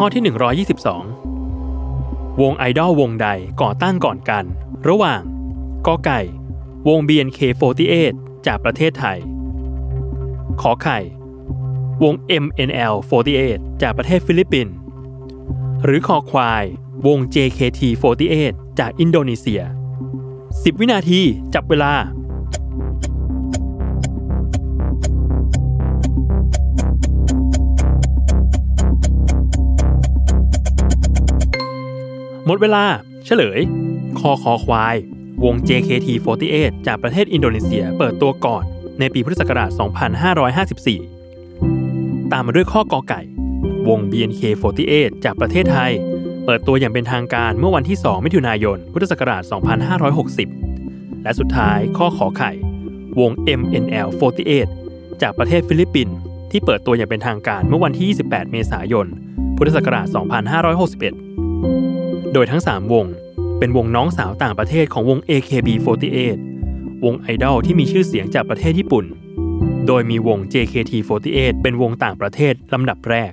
ข้อที่ 122 วงไอดอลวงใดก่อตั้งก่อนกัน ระหว่างกอไก่ วง BNK48 จากประเทศไทย ขอไข่ วง MNL48 จากประเทศฟิลิปปินส์หรือคอควาย วง JKT48 จากอินโดนีเซีย 10 วินาทีจับเวลา หมดเวลา เฉลย คอคอควาย วง JKT48 จากประเทศอินโดนีเซียเปิดตัวก่อนในปีพุทธศักราช 2554 ตามมาด้วยข้อกอไก่ วง BNK48 จากประเทศไทย เปิดตัวอย่างเป็นทางการเมื่อวันที่ 2 มิถุนายน พุทธศักราช 2560 และสุดท้ายข้อขอไข่ วง MNL48 จากประเทศฟิลิปปินส์ที่เปิดตัวอย่างเป็นทางการเมื่อวันที่ 28 เมษายน พุทธศักราช 2561 โดยทั้ง 3 วง เป็นวงน้องสาวต่างประเทศของวง AKB48 วงไอดอลที่มีชื่อเสียงจากประเทศญี่ปุ่น โดยมีวง JKT48 เป็นวงต่างประเทศลำดับแรก